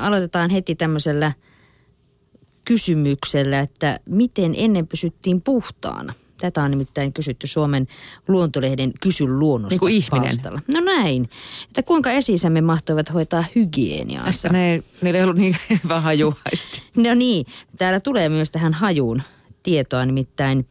aloitetaan heti tämmöisellä kysymyksellä, että miten ennen pysyttiin puhtaana? Tätä on nimittäin kysytty Suomen luontolehden Kysy luonnosta Niin kuin ihminen. palstalla. No näin. Että kuinka esisämme mahtoivat hoitaa hygieniaansa? Ne, niillä ei ollut niin hyvä hajuhaisti. No niin, täällä tulee myös tähän hajuun tietoa, nimittäin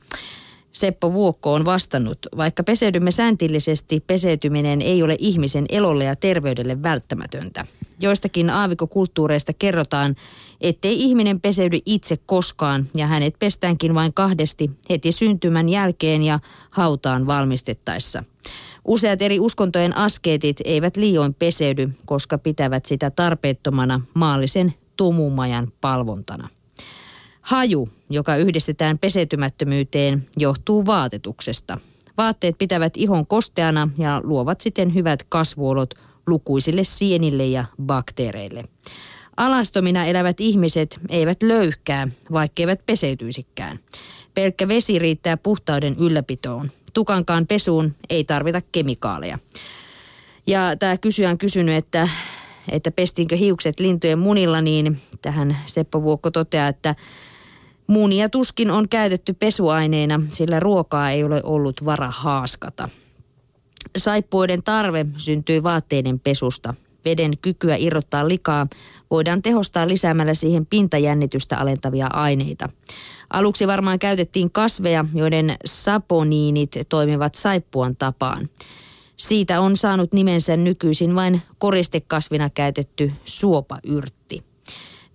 Seppo Vuokko on vastannut, vaikka peseydymme sääntillisesti, peseytyminen ei ole ihmisen elolle ja terveydelle välttämätöntä. Joistakin aavikokulttuureista kerrotaan, ettei ihminen peseydy itse koskaan ja hänet pestäänkin vain kahdesti heti syntymän jälkeen ja hautaan valmistettaessa. Useat eri uskontojen askeetit eivät liioin peseydy, koska pitävät sitä tarpeettomana maallisen tomumajan palvontana. Haju, joka yhdistetään peseytymättömyyteen, johtuu vaatetuksesta. Vaatteet pitävät ihon kosteana ja luovat siten hyvät kasvuolot lukuisille sienille ja bakteereille. Alastomina elävät ihmiset eivät löyhkää, vaikkeivät peseytyisikään. Pelkkä vesi riittää puhtauden ylläpitoon. Tukankaan pesuun ei tarvita kemikaaleja. Ja tämä kysyjä on kysynyt, että, että pestiinkö hiukset lintujen munilla, niin tähän Seppo Vuokko toteaa, että munia tuskin on käytetty pesuaineena, sillä ruokaa ei ole ollut vara haaskata. Saippuiden tarve syntyy vaatteiden pesusta. Veden kykyä irrottaa likaa voidaan tehostaa lisäämällä siihen pintajännitystä alentavia aineita. Aluksi varmaan käytettiin kasveja, joiden saponiinit toimivat saippuan tapaan. Siitä on saanut nimensä nykyisin vain koristekasvina käytetty suopayrtti.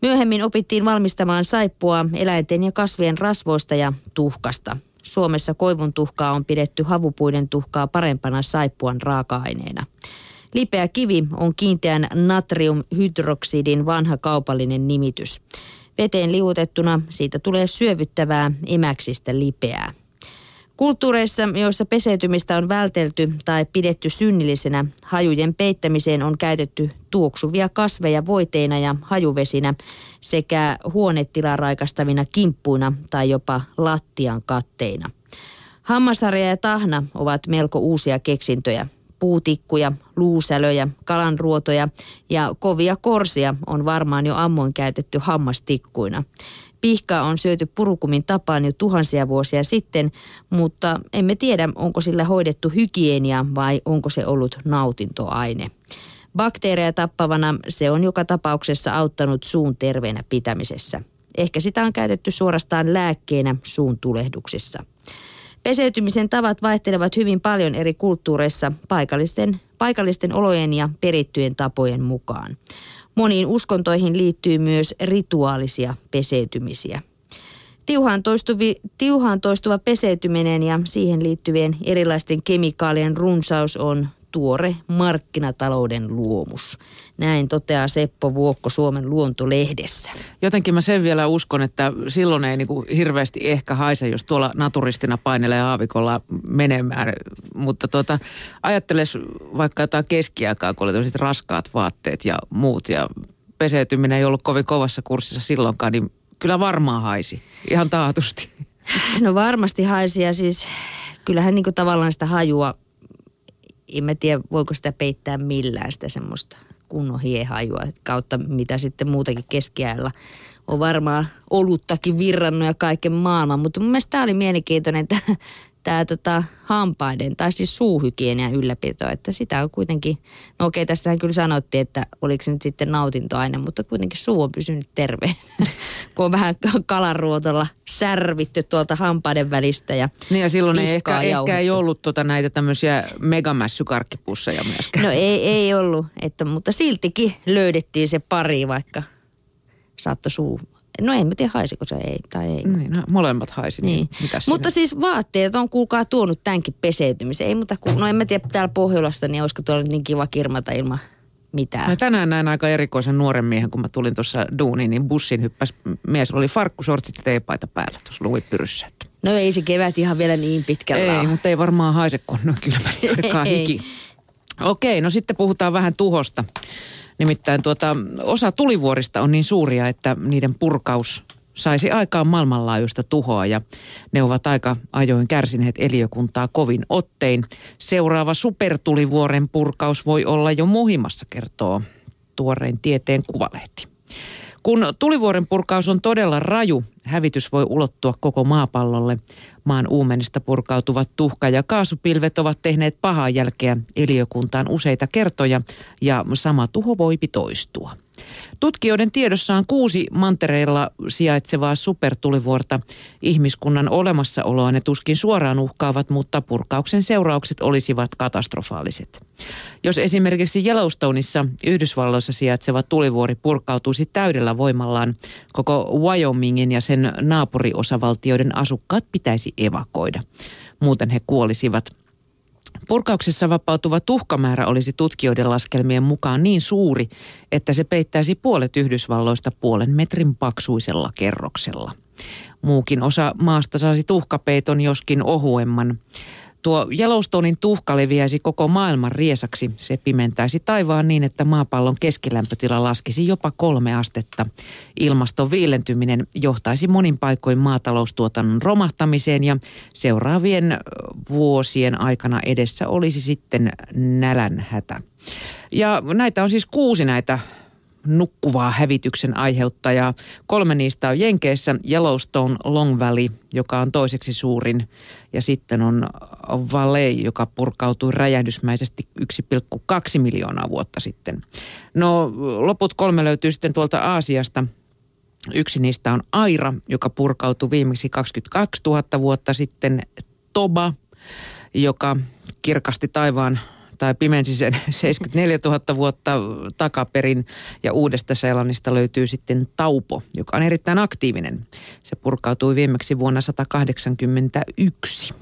Myöhemmin opittiin valmistamaan saippua eläinten ja kasvien rasvoista ja tuhkasta. Suomessa koivun tuhkaa on pidetty havupuiden tuhkaa parempana saippuan raaka-aineena. Lipeä kivi on kiinteän natriumhydroksidin vanha kaupallinen nimitys. Veteen liutettuna siitä tulee syövyttävää emäksistä lipeää. Kulttuureissa, joissa peseytymistä on vältelty tai pidetty synnillisenä, hajujen peittämiseen on käytetty tuoksuvia kasveja voiteina ja hajuvesinä sekä huonetilaa raikastavina kimppuina tai jopa lattian katteina. Hammasharja ja tahna ovat melko uusia keksintöjä. Puutikkuja, luusälöjä, kalanruotoja ja kovia korsia on varmaan jo ammoin käytetty hammastikkuina. Pihkaa on syöty purukumin tapaan jo tuhansia vuosia sitten, mutta emme tiedä, onko sillä hoidettu hygienia vai onko se ollut nautintoaine. Bakteereja tappavana se on joka tapauksessa auttanut suun terveenä pitämisessä. Ehkä sitä on käytetty suorastaan lääkkeenä suun tulehduksissa. Peseytymisen tavat vaihtelevat hyvin paljon eri kulttuureissa paikallisten, paikallisten olojen ja perittyjen tapojen mukaan. Moniin uskontoihin liittyy myös rituaalisia peseytymisiä. Tiuhaan, toistuvi, tiuhaan toistuva peseytyminen ja siihen liittyvien erilaisten kemikaalien runsaus on tuore markkinatalouden luomus. Näin toteaa Seppo Vuokko Suomen luontolehdessä. Jotenkin mä sen vielä uskon, että silloin ei niinku hirveästi ehkä haise, jos tuolla naturistina painelee aavikolla menemään. Mutta tuota, ajatteles vaikka jotain keskiaikaa, kun oli raskaat vaatteet ja muut ja peseytyminen ei ollut kovin kovassa kurssissa silloinkaan, niin kyllä varmaan haisi. Ihan taatusti. No varmasti haisi ja siis kyllähän niin tavallaan sitä hajua, en mä tiedä voiko sitä peittää millään sitä semmoista kunnon hiehajua kautta mitä sitten muutakin keskiajalla on varmaan oluttakin virrannut ja kaiken maailman. Mutta mun mielestä tämä oli mielenkiintoinen tämä, tämä tota, hampaiden tai siis suuhygienian ylläpito, että sitä on kuitenkin, no okei tässähän kyllä sanottiin, että oliko se nyt sitten nautintoaine, mutta kuitenkin suu on pysynyt terveen, kun on vähän kalaruotolla särvitty tuolta hampaiden välistä ja Niin ja silloin ei ehkä, ehkä ei ollut tota näitä tämmöisiä megamässykarkkipusseja myöskään. No ei, ei ollut, että, mutta siltikin löydettiin se pari, vaikka saattoi suu. No en mä tiedä haisiko se ei tai ei. Niin, no, molemmat haisi, niin, Niin. Mutta siis vaatteet on kuulkaa tuonut tämänkin peseytymisen. Ei muuta kuin, no en mä tiedä täällä Pohjolassa, niin olisiko tuolla niin kiva kirmata ilman mitään. No, tänään näin aika erikoisen nuoren miehen, kun mä tulin tuossa duuniin, niin bussin hyppäs mies, oli farkkusortsit ja teepaita päällä tuossa luvipyryssä. Että No ei se kevät ihan vielä niin pitkällä Ei, ole. mutta ei varmaan haise, kun on kylmä hiki. Okei, no sitten puhutaan vähän tuhosta. Nimittäin tuota, osa tulivuorista on niin suuria, että niiden purkaus saisi aikaan maailmanlaajuista tuhoa ja ne ovat aika ajoin kärsineet eliökuntaa kovin ottein. Seuraava supertulivuoren purkaus voi olla jo muhimassa, kertoo tuorein tieteen kuvalehti. Kun tulivuoren purkaus on todella raju, hävitys voi ulottua koko maapallolle. Maan uumenista purkautuvat tuhka- ja kaasupilvet ovat tehneet pahaa jälkeä eliökuntaan useita kertoja ja sama tuho voipi toistua. Tutkijoiden tiedossa on kuusi mantereilla sijaitsevaa supertulivuorta. Ihmiskunnan olemassaoloa ne tuskin suoraan uhkaavat, mutta purkauksen seuraukset olisivat katastrofaaliset. Jos esimerkiksi Yellowstoneissa Yhdysvalloissa sijaitseva tulivuori purkautuisi täydellä voimallaan, koko Wyomingin ja sen naapuriosavaltioiden asukkaat pitäisi evakoida. Muuten he kuolisivat – Purkauksessa vapautuva tuhkamäärä olisi tutkijoiden laskelmien mukaan niin suuri, että se peittäisi puolet Yhdysvalloista puolen metrin paksuisella kerroksella. Muukin osa maasta saisi tuhkapeiton joskin ohuemman. Tuo Yellowstonein tuhka leviäisi koko maailman riesaksi. Se pimentäisi taivaan niin, että maapallon keskilämpötila laskisi jopa kolme astetta. Ilmaston viilentyminen johtaisi monin paikoin maataloustuotannon romahtamiseen ja seuraavien vuosien aikana edessä olisi sitten nälänhätä. Ja näitä on siis kuusi näitä nukkuvaa hävityksen aiheuttajaa. Kolme niistä on Jenkeissä, Yellowstone Long Valley, joka on toiseksi suurin, ja sitten on Valley, joka purkautui räjähdysmäisesti 1,2 miljoonaa vuotta sitten. No loput kolme löytyy sitten tuolta Aasiasta. Yksi niistä on Aira, joka purkautui viimeksi 22 000 vuotta sitten. Toba, joka kirkasti taivaan tai pimensi sen 74 000 vuotta takaperin ja uudesta Seelannista löytyy sitten Taupo, joka on erittäin aktiivinen. Se purkautui viimeksi vuonna 181.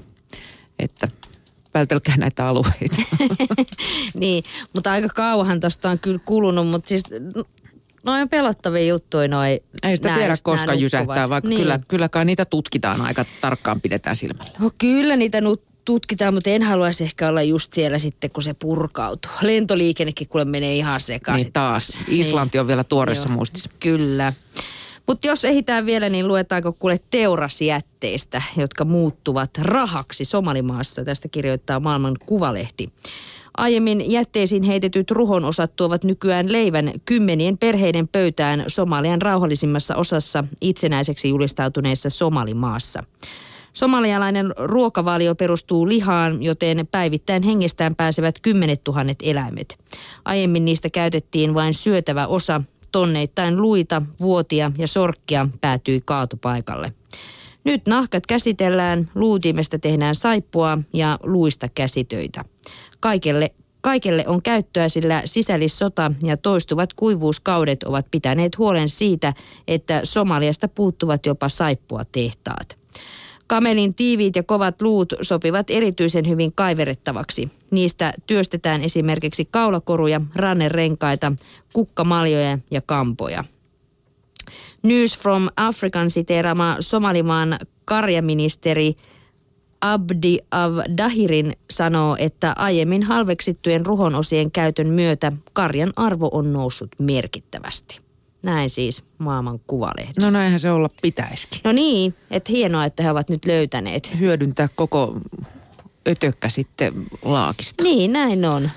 Että vältelkää näitä alueita. niin, mutta aika kauan tuosta on kyllä kulunut, mutta siis Noin on pelottavia juttuja noin. Ei sitä tiedä, koska jysähtää, vaikka niin. kyllä, kyllä kai niitä tutkitaan aika tarkkaan, pidetään silmällä. No, kyllä niitä nut, tutkitaan, mutta en haluaisi ehkä olla just siellä sitten, kun se purkautuu. Lentoliikennekin kuule menee ihan sekaisin. Niin taas. Islanti niin. on vielä tuoreessa Joo, muistissa. Kyllä. Mutta jos ehitään vielä, niin luetaanko kuule teurasjätteistä, jotka muuttuvat rahaksi Somalimaassa. Tästä kirjoittaa maailman kuvalehti. Aiemmin jätteisiin heitetyt ruhon osat tuovat nykyään leivän kymmenien perheiden pöytään Somalian rauhallisimmassa osassa itsenäiseksi julistautuneessa Somalimaassa. Somalialainen ruokavalio perustuu lihaan, joten päivittäin hengestään pääsevät kymmenet tuhannet eläimet. Aiemmin niistä käytettiin vain syötävä osa, tonneittain luita, vuotia ja sorkkia päätyi kaatopaikalle. Nyt nahkat käsitellään, luutimestä tehdään saippua ja luista käsitöitä. Kaikelle, kaikelle on käyttöä, sillä sisällissota ja toistuvat kuivuuskaudet ovat pitäneet huolen siitä, että Somaliasta puuttuvat jopa saippua tehtaat. Kamelin tiiviit ja kovat luut sopivat erityisen hyvin kaiverettavaksi. Niistä työstetään esimerkiksi kaulakoruja, rannerenkaita, kukkamaljoja ja kampoja. News from African siteerama Somalimaan karjaministeri Abdi Dahirin sanoo, että aiemmin halveksittujen ruhonosien käytön myötä karjan arvo on noussut merkittävästi. Näin siis maailman kuvalehdessä. No näinhän se olla pitäisikin. No niin, että hienoa, että he ovat nyt löytäneet. Hyödyntää koko ötökkä sitten laakista. Niin, näin on.